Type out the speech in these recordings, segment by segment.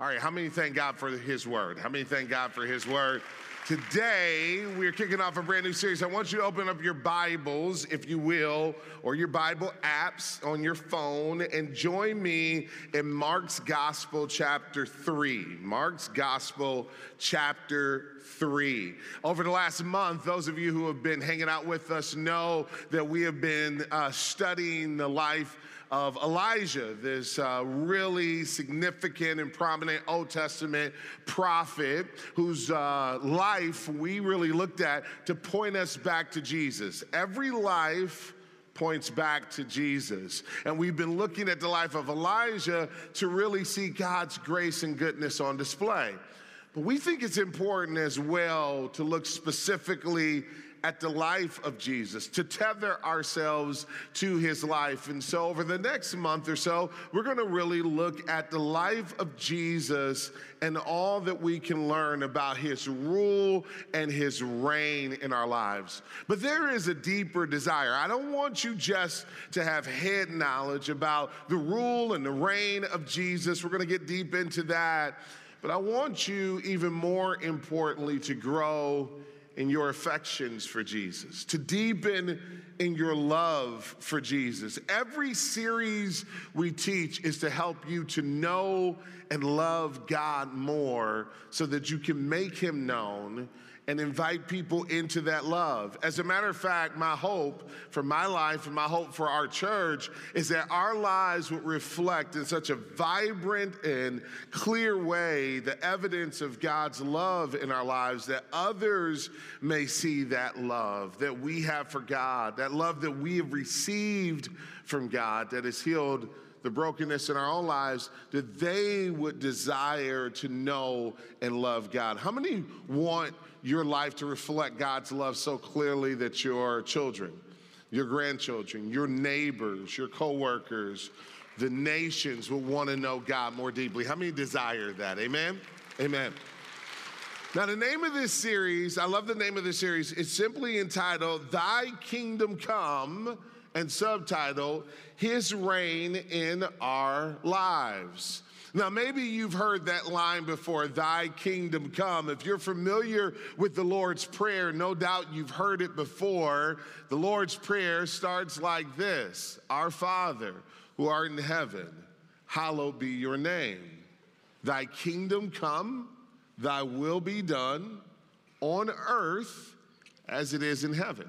All right, how many thank God for His word? How many thank God for His word? Today, we're kicking off a brand new series. I want you to open up your Bibles, if you will, or your Bible apps on your phone and join me in Mark's Gospel, chapter 3. Mark's Gospel, chapter 3. Over the last month, those of you who have been hanging out with us know that we have been uh, studying the life of Elijah, this uh, really significant and prominent Old Testament prophet whose uh, life we really looked at to point us back to Jesus. Every life points back to Jesus. And we've been looking at the life of Elijah to really see God's grace and goodness on display. But we think it's important as well to look specifically at the life of Jesus, to tether ourselves to his life. And so, over the next month or so, we're going to really look at the life of Jesus and all that we can learn about his rule and his reign in our lives. But there is a deeper desire. I don't want you just to have head knowledge about the rule and the reign of Jesus. We're going to get deep into that. But I want you, even more importantly, to grow in your affections for Jesus, to deepen in your love for Jesus. Every series we teach is to help you to know and love God more so that you can make him known and invite people into that love. As a matter of fact, my hope for my life and my hope for our church is that our lives would reflect in such a vibrant and clear way the evidence of God's love in our lives that others may see that love that we have for God, that love that we have received from God that has healed the brokenness in our own lives, that they would desire to know and love God. How many want your life to reflect God's love so clearly that your children, your grandchildren, your neighbors, your coworkers, the nations will want to know God more deeply. How many desire that? Amen? Amen. Now, the name of this series, I love the name of this series, it's simply entitled Thy Kingdom Come and subtitle His Reign in Our Lives. Now, maybe you've heard that line before, Thy kingdom come. If you're familiar with the Lord's Prayer, no doubt you've heard it before. The Lord's Prayer starts like this Our Father, who art in heaven, hallowed be your name. Thy kingdom come, thy will be done on earth as it is in heaven.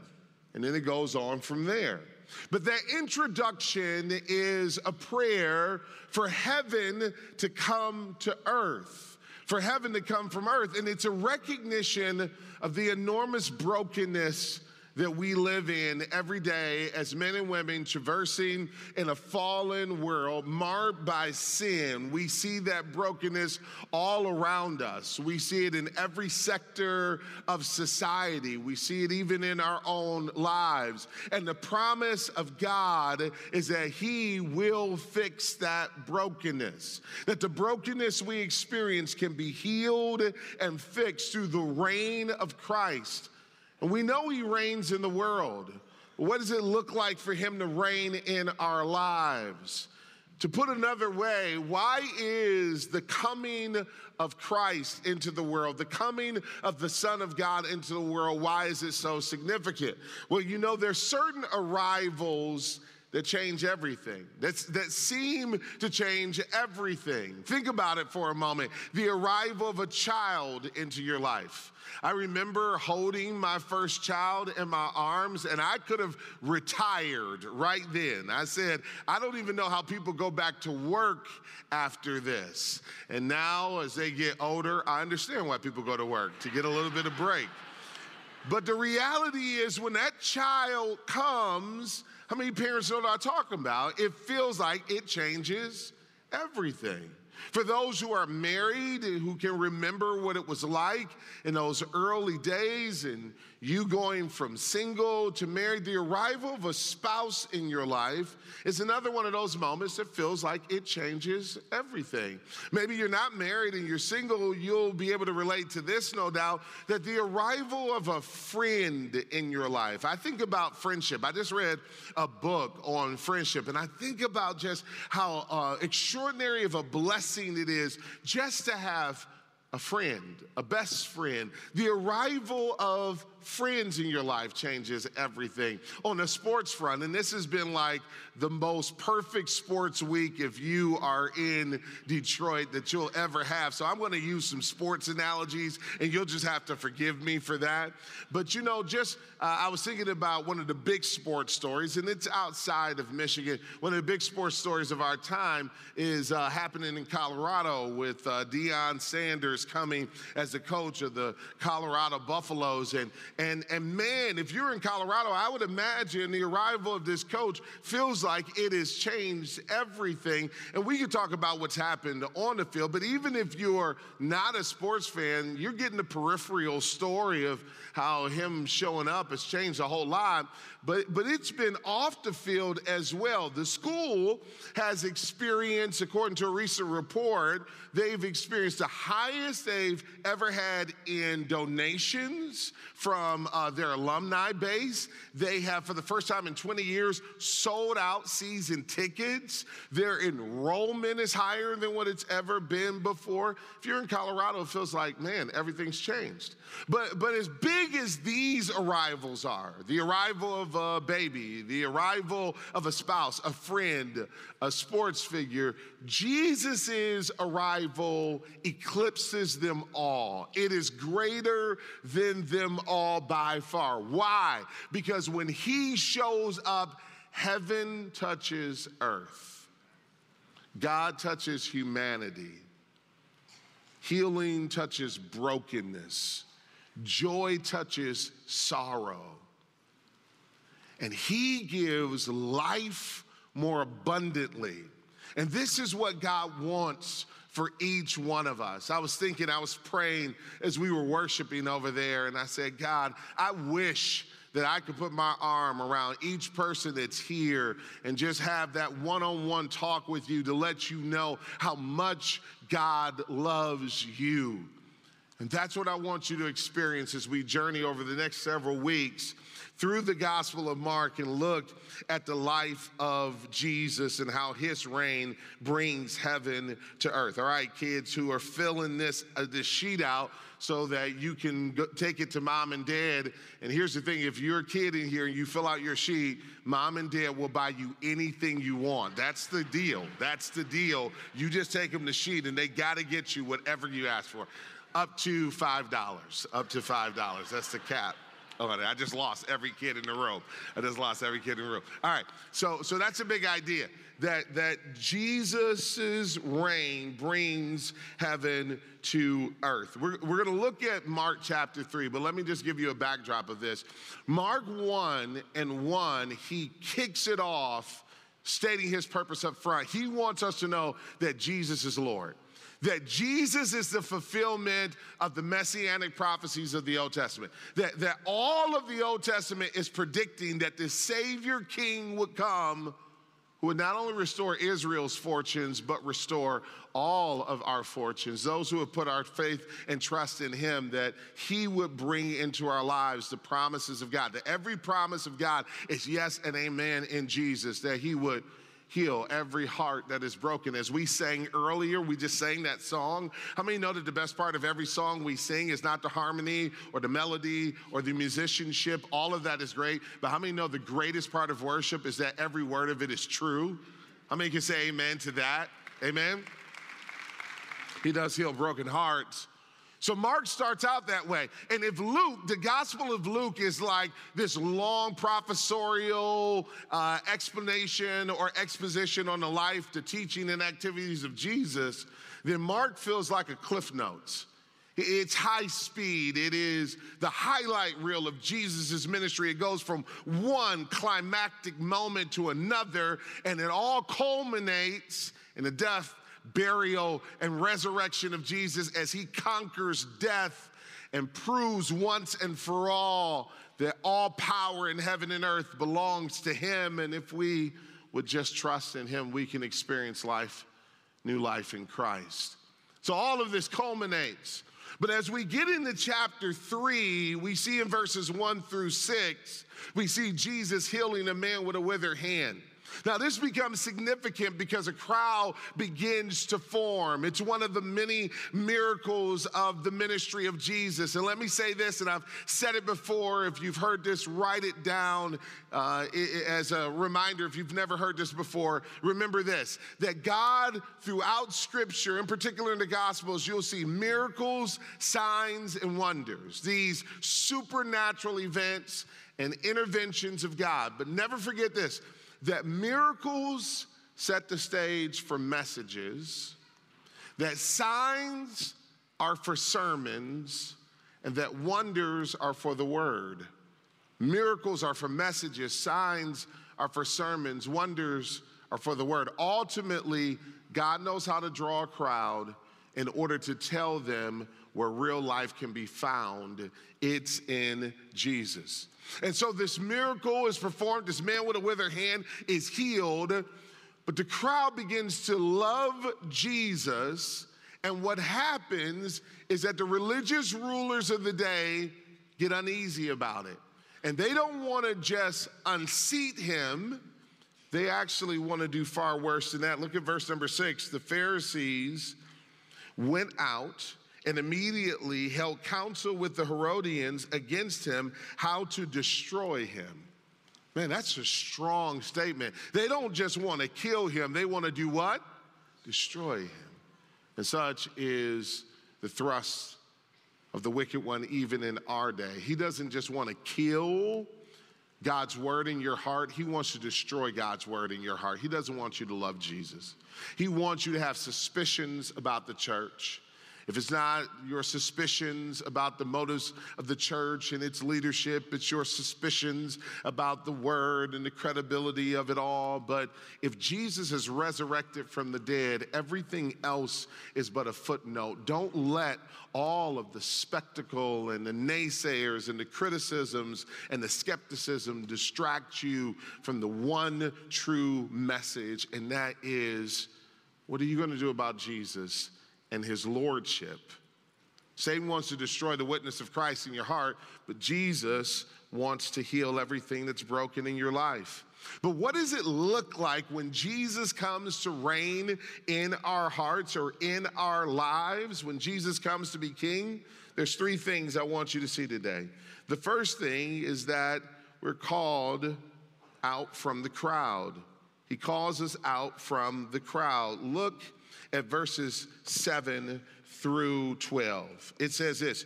And then it goes on from there. But that introduction is a prayer for heaven to come to earth, for heaven to come from earth. And it's a recognition of the enormous brokenness that we live in every day as men and women traversing in a fallen world marred by sin. We see that brokenness all around us. We see it in every sector of society. We see it even in our own lives. And the promise of God is that He will fix that brokenness, that the brokenness we experience can be healed and fixed through the reign of Christ we know He reigns in the world. What does it look like for Him to reign in our lives? To put another way, why is the coming of Christ into the world, the coming of the Son of God into the world, why is it so significant? Well, you know, there's certain arrivals that change everything, That's, that seem to change everything. Think about it for a moment the arrival of a child into your life. I remember holding my first child in my arms, and I could have retired right then. I said, I don't even know how people go back to work after this. And now, as they get older, I understand why people go to work to get a little bit of break. But the reality is, when that child comes, how many parents know what I'm talking about? It feels like it changes everything. For those who are married and who can remember what it was like in those early days, and you going from single to married, the arrival of a spouse in your life is another one of those moments that feels like it changes everything. Maybe you're not married and you're single, you'll be able to relate to this, no doubt, that the arrival of a friend in your life. I think about friendship. I just read a book on friendship, and I think about just how uh, extraordinary of a blessing it is just to have a friend, a best friend. The arrival of friends in your life changes everything. On the sports front, and this has been like the most perfect sports week if you are in Detroit that you'll ever have. So I'm going to use some sports analogies, and you'll just have to forgive me for that. But you know, just uh, I was thinking about one of the big sports stories, and it's outside of Michigan. One of the big sports stories of our time is uh, happening in Colorado with uh, Deion Sanders coming as the coach of the Colorado Buffaloes, and and, and man, if you're in Colorado, I would imagine the arrival of this coach feels like it has changed everything. And we could talk about what's happened on the field, but even if you're not a sports fan, you're getting the peripheral story of how him showing up has changed a whole lot. But, but it's been off the field as well. The school has experienced, according to a recent report, they've experienced the highest they've ever had in donations from uh, their alumni base. They have, for the first time in 20 years, sold out season tickets. Their enrollment is higher than what it's ever been before. If you're in Colorado, it feels like, man, everything's changed. But, but as big as these arrivals are, the arrival of a baby, the arrival of a spouse, a friend, a sports figure, Jesus' arrival eclipses them all. It is greater than them all by far. Why? Because when he shows up, heaven touches earth, God touches humanity, healing touches brokenness, joy touches sorrow. And he gives life more abundantly. And this is what God wants for each one of us. I was thinking, I was praying as we were worshiping over there, and I said, God, I wish that I could put my arm around each person that's here and just have that one on one talk with you to let you know how much God loves you. And that's what I want you to experience as we journey over the next several weeks through the Gospel of Mark and look at the life of Jesus and how his reign brings heaven to earth. All right, kids who are filling this, uh, this sheet out so that you can go, take it to mom and dad. And here's the thing if you're a kid in here and you fill out your sheet, mom and dad will buy you anything you want. That's the deal. That's the deal. You just take them the sheet and they got to get you whatever you ask for up to $5. Up to $5. That's the cap. Oh, I just lost every kid in the room. I just lost every kid in the room. All right, so so that's a big idea that that Jesus's reign brings heaven to earth. We're, we're going to look at Mark chapter 3, but let me just give you a backdrop of this. Mark 1 and 1, he kicks it off stating his purpose up front. He wants us to know that Jesus is Lord that Jesus is the fulfillment of the messianic prophecies of the Old Testament. That, that all of the Old Testament is predicting that the Savior King would come who would not only restore Israel's fortunes, but restore all of our fortunes. Those who have put our faith and trust in Him, that He would bring into our lives the promises of God. That every promise of God is yes and amen in Jesus, that He would heal every heart that is broken. As we sang earlier, we just sang that song. How many know that the best part of every song we sing is not the harmony or the melody or the musicianship? All of that is great. But how many know the greatest part of worship is that every word of it is true? How many can say amen to that? Amen? He does heal broken hearts. So Mark starts out that way. And if Luke, the Gospel of Luke is like this long professorial uh, explanation or exposition on the life, the teaching, and activities of Jesus, then Mark feels like a Cliff Notes. It's high speed. It is the highlight reel of Jesus' ministry. It goes from one climactic moment to another, and it all culminates in the death burial, and resurrection of Jesus as he conquers death and proves once and for all that all power in heaven and earth belongs to Him. And if we would just trust in Him, we can experience life, new life in Christ. So all of this culminates. But as we get into chapter three, we see in verses one through six, we see Jesus healing a man with a withered hand. Now, this becomes significant because a crowd begins to form. It's one of the many miracles of the ministry of Jesus. And let me say this, and I've said it before. If you've heard this, write it down uh, as a reminder. If you've never heard this before, remember this that God, throughout Scripture, in particular in the Gospels, you'll see miracles, signs, and wonders. These supernatural events and interventions of God. But never forget this that miracles set the stage for messages, that signs are for sermons, and that wonders are for the word. Miracles are for messages, signs are for sermons, wonders are for the word. Ultimately, God knows how to draw a crowd in order to tell them where real life can be found. It's in Jesus. And so this miracle is performed. This man with a withered hand is healed, but the crowd begins to love Jesus. And what happens is that the religious rulers of the day get uneasy about it. And they don't want to just unseat him, they actually want to do far worse than that. Look at verse number six. The Pharisees went out and immediately held counsel with the Herodians against him how to destroy him. Man, that's a strong statement. They don't just want to kill him, they want to do what? Destroy him. And such is the thrust of the wicked one, even in our day. He doesn't just want to kill God's word in your heart, He wants to destroy God's word in your heart. He doesn't want you to love Jesus. He wants you to have suspicions about the church. If it's not your suspicions about the motives of the church and its leadership, it's your suspicions about the word and the credibility of it all. But if Jesus is resurrected from the dead, everything else is but a footnote. Don't let all of the spectacle and the naysayers and the criticisms and the skepticism distract you from the one true message, and that is what are you going to do about Jesus? And his lordship. Satan wants to destroy the witness of Christ in your heart, but Jesus wants to heal everything that's broken in your life. But what does it look like when Jesus comes to reign in our hearts or in our lives? When Jesus comes to be king, there's three things I want you to see today. The first thing is that we're called out from the crowd. He calls us out from the crowd. Look at verses 7 through 12. It says this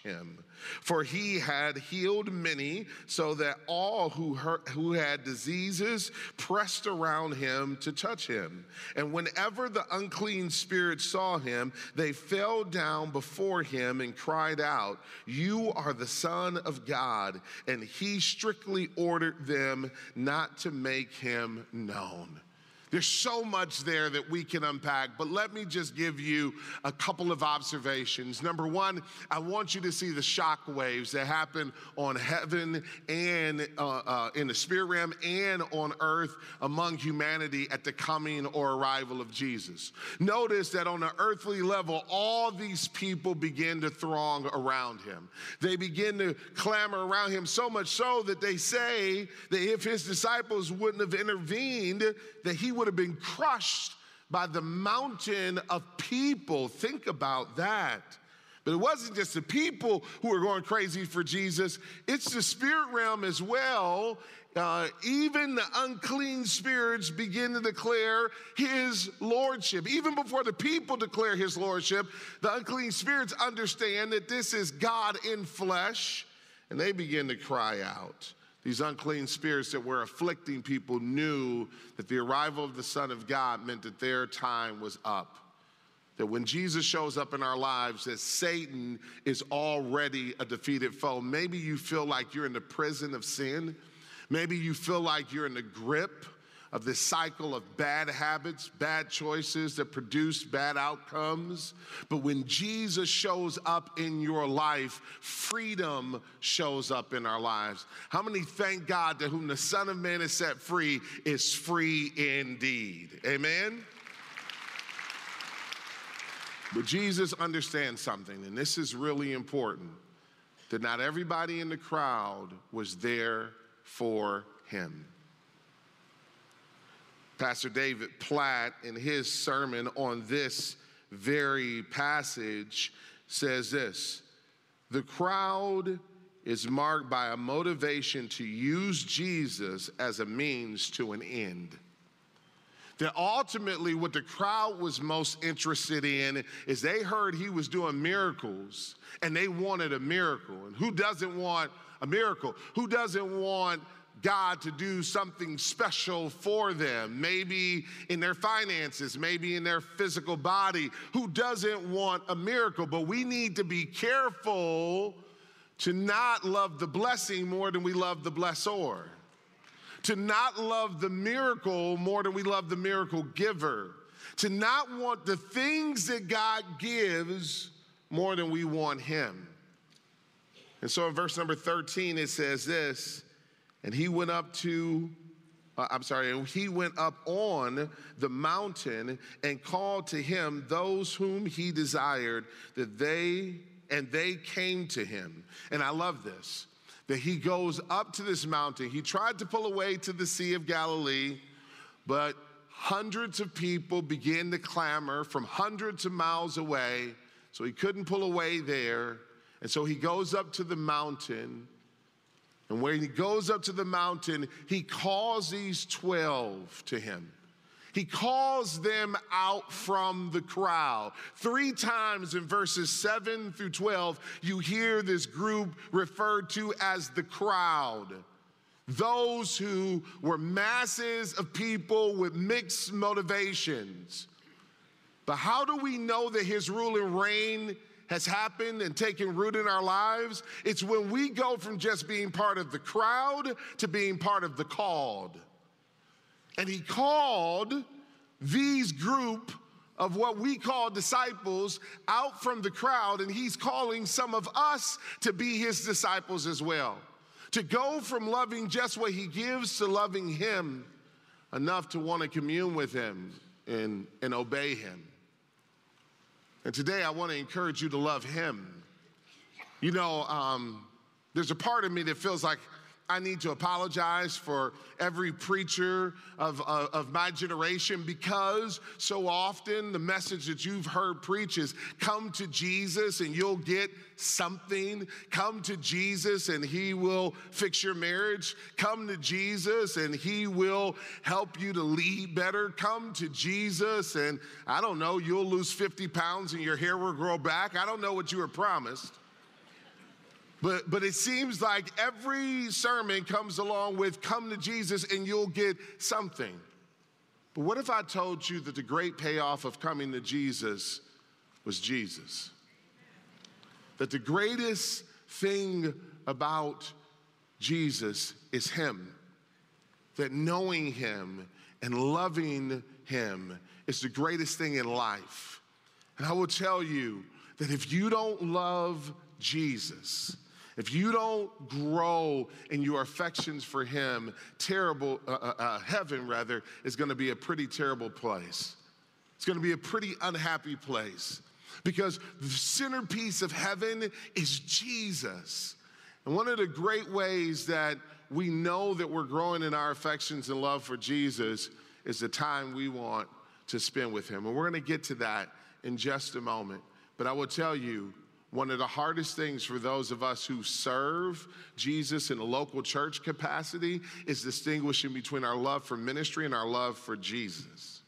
him. For he had healed many, so that all who, hurt, who had diseases pressed around him to touch him. And whenever the unclean spirits saw him, they fell down before him and cried out, You are the Son of God. And he strictly ordered them not to make him known. There's so much there that we can unpack, but let me just give you a couple of observations. Number one, I want you to see the shock waves that happen on heaven and uh, uh, in the spirit realm and on earth among humanity at the coming or arrival of Jesus. Notice that on an earthly level, all these people begin to throng around him. They begin to clamor around him so much so that they say that if his disciples wouldn't have intervened, that he would would have been crushed by the mountain of people. Think about that. But it wasn't just the people who were going crazy for Jesus, it's the spirit realm as well. Uh, even the unclean spirits begin to declare his lordship. Even before the people declare his lordship, the unclean spirits understand that this is God in flesh and they begin to cry out. These unclean spirits that were afflicting people knew that the arrival of the Son of God meant that their time was up. That when Jesus shows up in our lives, that Satan is already a defeated foe. Maybe you feel like you're in the prison of sin. Maybe you feel like you're in the grip of this cycle of bad habits, bad choices that produce bad outcomes. But when Jesus shows up in your life, freedom shows up in our lives. How many thank God that whom the Son of Man is set free is free indeed? Amen? But Jesus understands something, and this is really important that not everybody in the crowd was there for him. Pastor David Platt, in his sermon on this very passage, says this The crowd is marked by a motivation to use Jesus as a means to an end. That ultimately, what the crowd was most interested in is they heard he was doing miracles and they wanted a miracle. And who doesn't want a miracle? Who doesn't want God to do something special for them, maybe in their finances, maybe in their physical body. Who doesn't want a miracle? But we need to be careful to not love the blessing more than we love the blessor, to not love the miracle more than we love the miracle giver, to not want the things that God gives more than we want Him. And so in verse number 13, it says this and he went up to, uh, I'm sorry, and he went up on the mountain and called to him those whom he desired that they, and they came to him. And I love this that he goes up to this mountain. He tried to pull away to the Sea of Galilee, but hundreds of people began to clamor from hundreds of miles away, so he couldn't pull away there. And so he goes up to the mountain and when he goes up to the mountain, he calls these 12 to him. He calls them out from the crowd. Three times in verses 7 through 12, you hear this group referred to as the crowd. Those who were masses of people with mixed motivations. But how do we know that his rule and reign has happened and taken root in our lives, it's when we go from just being part of the crowd to being part of the called. And he called these group of what we call disciples out from the crowd, and he's calling some of us to be his disciples as well. To go from loving just what he gives to loving him enough to want to commune with him and, and obey him. And today I want to encourage you to love Him. You know, um, there's a part of me that feels like I need to apologize for every preacher of, of, of, my generation because so often the message that you've heard preach is come to Jesus and you'll get something. Come to Jesus and he will fix your marriage. Come to Jesus and he will help you to lead better. Come to Jesus and I don't know, you'll lose 50 pounds and your hair will grow back. I don't know what you were promised. But, but it seems like every sermon comes along with come to Jesus and you'll get something. But what if I told you that the great payoff of coming to Jesus was Jesus? That the greatest thing about Jesus is Him. That knowing Him and loving Him is the greatest thing in life. And I will tell you that if you don't love Jesus, if you don't grow in your affections for Him, terrible, uh, uh, uh heaven rather, is going to be a pretty terrible place. It's going to be a pretty unhappy place because the centerpiece of heaven is Jesus. And one of the great ways that we know that we're growing in our affections and love for Jesus is the time we want to spend with Him. And we're going to get to that in just a moment. But I will tell you, one of the hardest things for those of us who serve Jesus in a local church capacity is distinguishing between our love for ministry and our love for Jesus.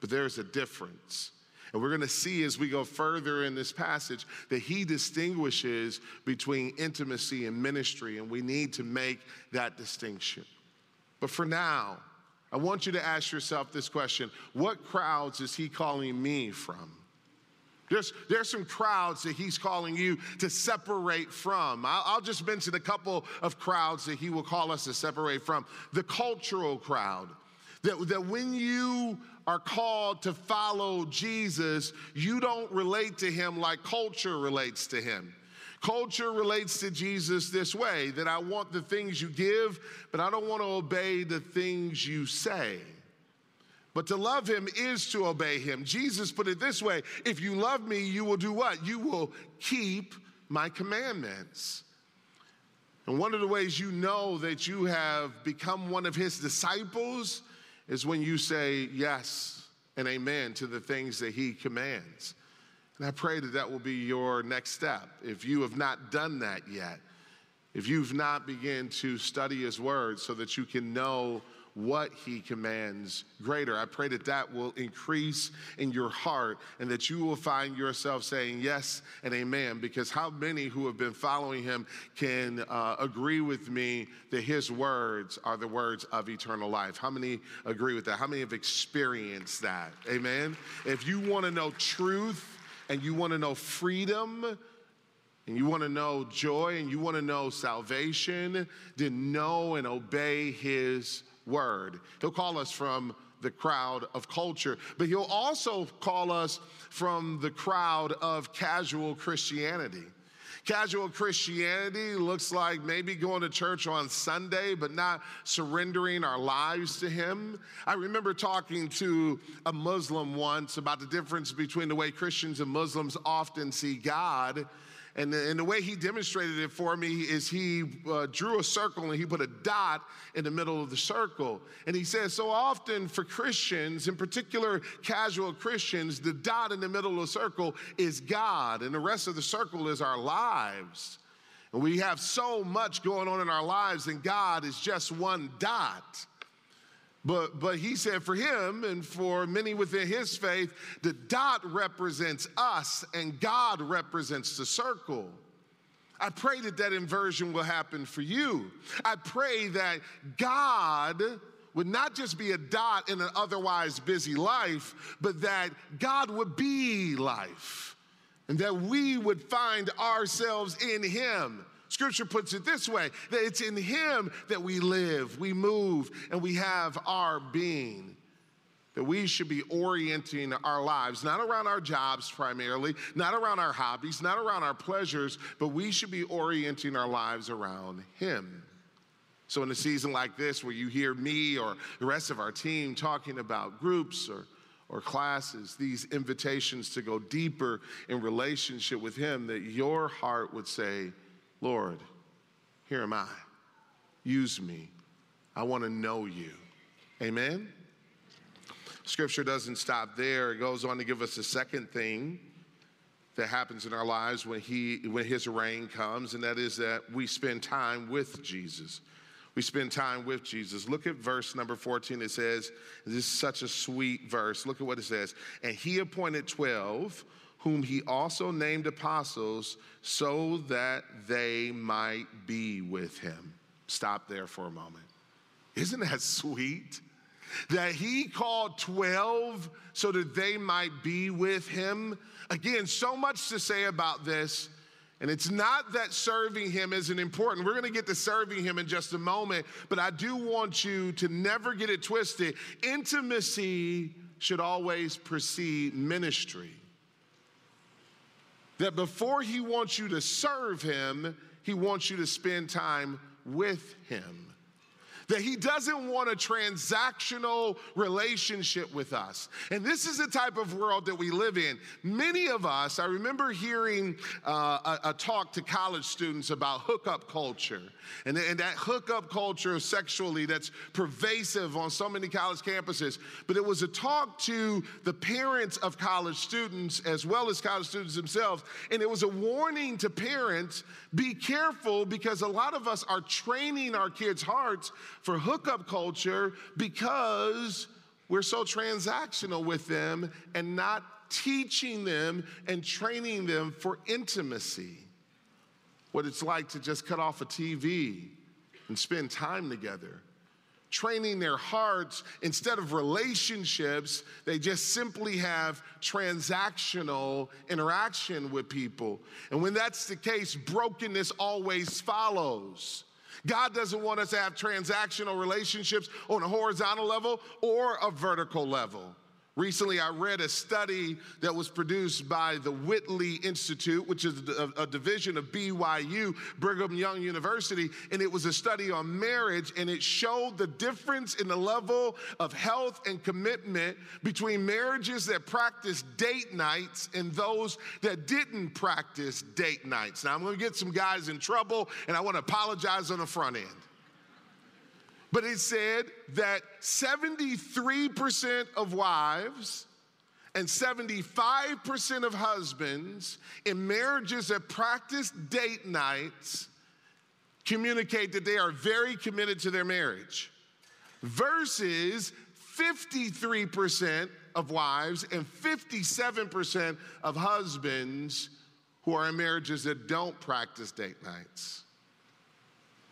But there's a difference. And we're going to see as we go further in this passage that he distinguishes between intimacy and ministry, and we need to make that distinction. But for now, I want you to ask yourself this question What crowds is he calling me from? There's, there's some crowds that he's calling you to separate from. I'll, I'll, just mention a couple of crowds that he will call us to separate from. The cultural crowd. That, that when you are called to follow Jesus, you don't relate to him like culture relates to him. Culture relates to Jesus this way that I want the things you give, but I don't want to obey the things you say. But to love him is to obey him. Jesus put it this way if you love me, you will do what? You will keep my commandments. And one of the ways you know that you have become one of his disciples is when you say yes and amen to the things that he commands. And I pray that that will be your next step. If you have not done that yet, if you've not begun to study his word so that you can know what he commands greater. I pray that that will increase in your heart and that you will find yourself saying yes and amen. Because how many who have been following him can uh, agree with me that his words are the words of eternal life? How many agree with that? How many have experienced that? Amen. If you want to know truth and you want to know freedom, and you want to know joy and you want to know salvation, then know and obey his word. He'll call us from the crowd of culture, but he'll also call us from the crowd of casual Christianity. Casual Christianity looks like maybe going to church on Sunday, but not surrendering our lives to Him. I remember talking to a Muslim once about the difference between the way Christians and Muslims often see God and the, and the way he demonstrated it for me is he uh, drew a circle and he put a dot in the middle of the circle. And he says, so often for Christians, in particular casual Christians, the dot in the middle of the circle is God, and the rest of the circle is our lives. And we have so much going on in our lives, and God is just one dot. But, but he said for him and for many within his faith, the dot represents us and God represents the circle. I pray that that inversion will happen for you. I pray that God would not just be a dot in an otherwise busy life, but that God would be life and that we would find ourselves in Him. Scripture puts it this way that it's in Him that we live, we move, and we have our being. That we should be orienting our lives, not around our jobs primarily, not around our hobbies, not around our pleasures, but we should be orienting our lives around Him. So, in a season like this, where you hear me or the rest of our team talking about groups or or classes, these invitations to go deeper in relationship with Him, that your heart would say, Lord, here am I. Use me. I want to know you. Amen? Scripture doesn't stop there. It goes on to give us a second thing that happens in our lives when he when his reign comes and that is that we spend time with Jesus. We spend time with Jesus. Look at verse number 14. It says, this is such a sweet verse. Look at what it says. And he appointed 12 whom he also named apostles, so that they might be with him. Stop there for a moment. Isn't that sweet? That he called 12 so that they might be with him. Again, so much to say about this. And it's not that serving him isn't important. We're going to get to serving him in just a moment, but I do want you to never get it twisted. Intimacy should always precede ministry that before he wants you to serve him, he wants you to spend time with him that he doesn't want a transactional relationship with us. And this is the type of world that we live in. Many of us, I remember hearing uh, a, a, talk to college students about hookup culture. And, and that hookup culture sexually that's pervasive on so many college campuses. But it was a talk to the parents of college students as well as college students themselves. And it was a warning to parents be careful because a lot of us are training our kids' hearts for hookup culture because we're so transactional with them and not teaching them and training them for intimacy. What it's like to just cut off a TV and spend time together. Training their hearts instead of relationships they just simply have transactional interaction with people. And when that's the case brokenness always follows God doesn't want us to have transactional relationships on a horizontal level or a vertical level. Recently, I read a study that was produced by the Wheatley Institute, which is a, a, division of BYU, Brigham Young University, and it was a study on marriage, and it showed the difference in the level of health and commitment between marriages that practice date nights and those that didn't practice date nights. Now, I'm gonna get some guys in trouble, and I wanna apologize on the front end. But it said that 73% of wives and 75% of husbands in marriages that practice date nights communicate that they are very committed to their marriage, versus 53% of wives and 57% of husbands who are in marriages that don't practice date nights.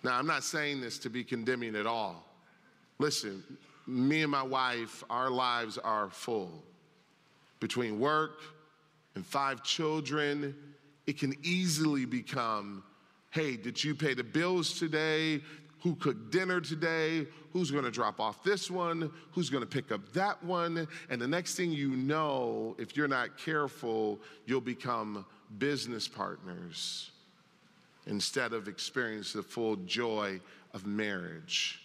Now, I'm not saying this to be condemning at all. Listen, me and my wife, our lives are full. Between work and five children, it can easily become hey, did you pay the bills today? Who cooked dinner today? Who's gonna drop off this one? Who's gonna pick up that one? And the next thing you know, if you're not careful, you'll become business partners instead of experience the full joy of marriage.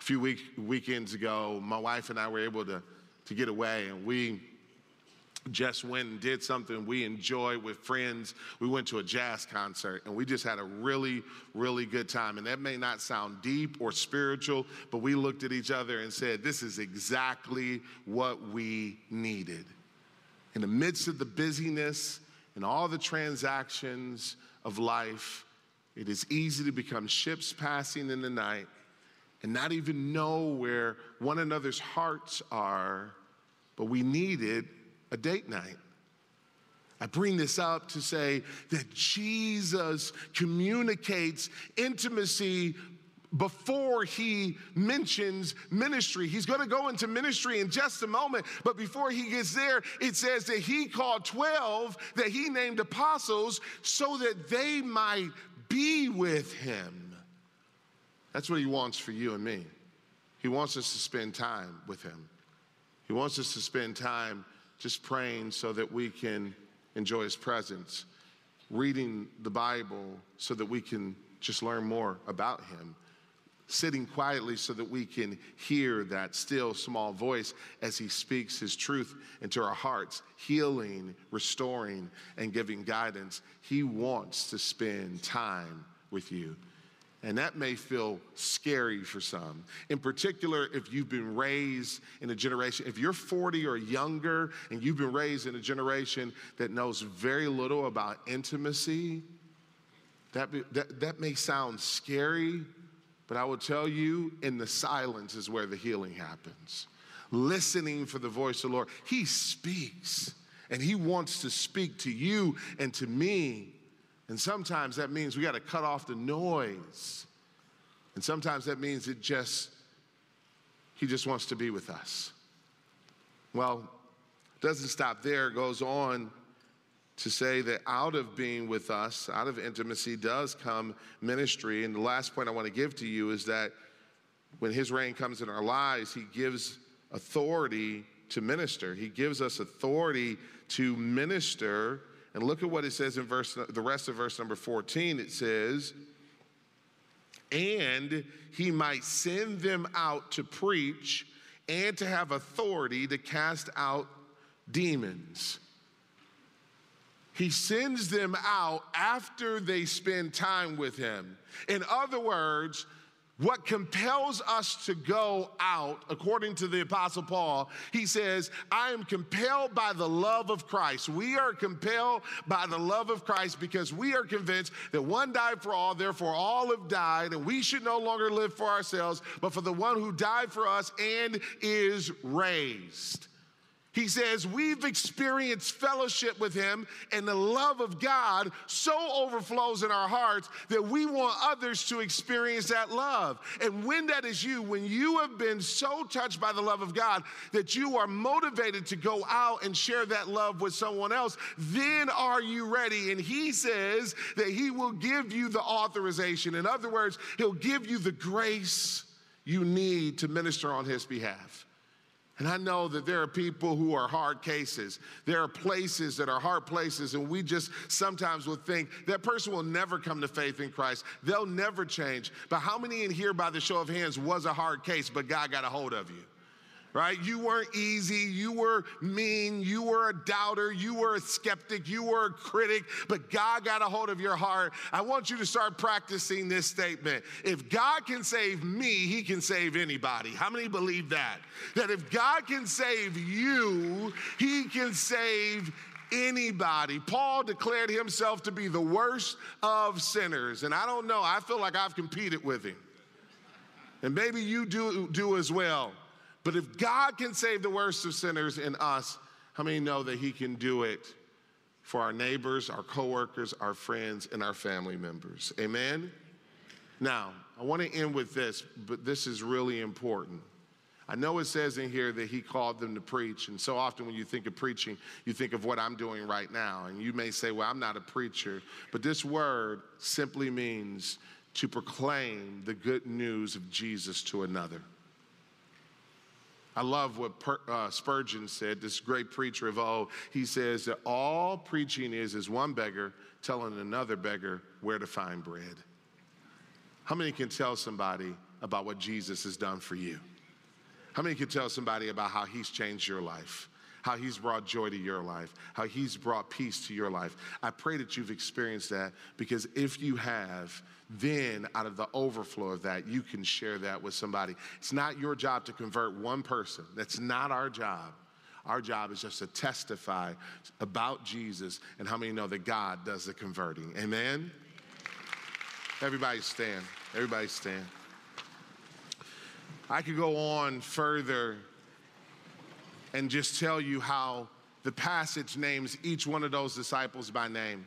A few week, weekends ago, my wife and I were able to, to get away, and we just went and did something we enjoyed with friends. We went to a jazz concert and we just had a really, really good time. And that may not sound deep or spiritual, but we looked at each other and said, This is exactly what we needed. In the midst of the busyness and all the transactions, of life, it is easy to become ships passing in the night and not even know where one another's hearts are, but we needed a date night. I bring this up to say that Jesus communicates intimacy before he mentions ministry. He's going to go into ministry in just a moment, but before he gets there, it says that he called 12 that he named apostles so that they might be with him. That's what he wants for you and me. He wants us to spend time with him. He wants us to spend time just praying so that we can enjoy his presence, reading the Bible so that we can just learn more about him sitting quietly so that we can hear that still small voice as he speaks his truth into our hearts, healing, restoring, and giving guidance. He wants to spend time with you. And that may feel scary for some. In particular, if you've been raised in a generation, if you're 40 or younger and you've been raised in a generation that knows very little about intimacy, that, be, that, that may sound scary but I will tell you, in the silence is where the healing happens. Listening for the voice of the Lord. He speaks, and He wants to speak to you and to me. And sometimes that means we got to cut off the noise. And sometimes that means it just, He just wants to be with us. Well, doesn't stop there, it goes on to say that out of being with us, out of intimacy, does come ministry. And the last point I want to give to you is that when His reign comes in our lives, He gives authority to minister. He gives us authority to minister. And look at what it says in verse, the rest of verse number 14. It says, and he might send them out to preach and to have authority to cast out demons. He sends them out after they spend time with him. In other words, what compels us to go out, according to the Apostle Paul, he says, I am compelled by the love of Christ. We are compelled by the love of Christ because we are convinced that one died for all, therefore all have died, and we should no longer live for ourselves, but for the one who died for us and is raised. He says, We've experienced fellowship with him, and the love of God so overflows in our hearts that we want others to experience that love. And when that is you, when you have been so touched by the love of God that you are motivated to go out and share that love with someone else, then are you ready? And he says that he will give you the authorization. In other words, he'll give you the grace you need to minister on his behalf. And I know that there are people who are hard cases. There are places that are hard places, and we just sometimes will think that person will never come to faith in Christ. They'll never change. But how many in here, by the show of hands, was a hard case, but God got a hold of you? Right? You weren't easy. You were mean. You were a doubter. You were a skeptic. You were a critic, but God got a hold of your heart. I want you to start practicing this statement. If God can save me, he can save anybody. How many believe that? That if God can save you, he can save anybody. Paul declared himself to be the worst of sinners. And I don't know, I feel like I've competed with him. And maybe you do, do as well. But if God can save the worst of sinners in us, how many know that He can do it for our neighbors, our coworkers, our friends, and our family members? Amen? Now, I want to end with this, but this is really important. I know it says in here that he called them to preach, and so often when you think of preaching, you think of what I'm doing right now. And you may say, Well, I'm not a preacher, but this word simply means to proclaim the good news of Jesus to another. I love what per, uh, Spurgeon said, this great preacher of old. He says that all preaching is is one beggar telling another beggar where to find bread. How many can tell somebody about what Jesus has done for you? How many can tell somebody about how he's changed your life? How he's brought joy to your life, how he's brought peace to your life. I pray that you've experienced that because if you have, then out of the overflow of that, you can share that with somebody. It's not your job to convert one person, that's not our job. Our job is just to testify about Jesus and how many know that God does the converting. Amen? Everybody stand. Everybody stand. I could go on further and just tell you how the passage names each one of those disciples by name.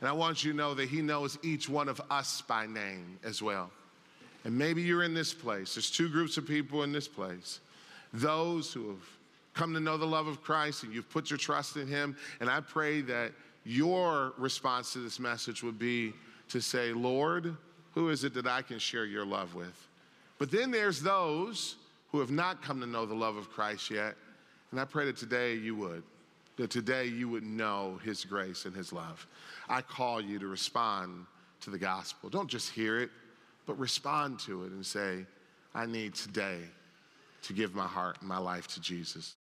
And I want you to know that He knows each one of us by name as well. And maybe you're in this place. There's two groups of people in this place those who have come to know the love of Christ and you've put your trust in Him. And I pray that your response to this message would be to say, Lord, who is it that I can share your love with? But then there's those who have not come to know the love of Christ yet. And I pray that today you would that today you would know His grace and His love. I call you to respond to the gospel. Don't just hear it, but respond to it and say, I need today to give my heart and my life to Jesus.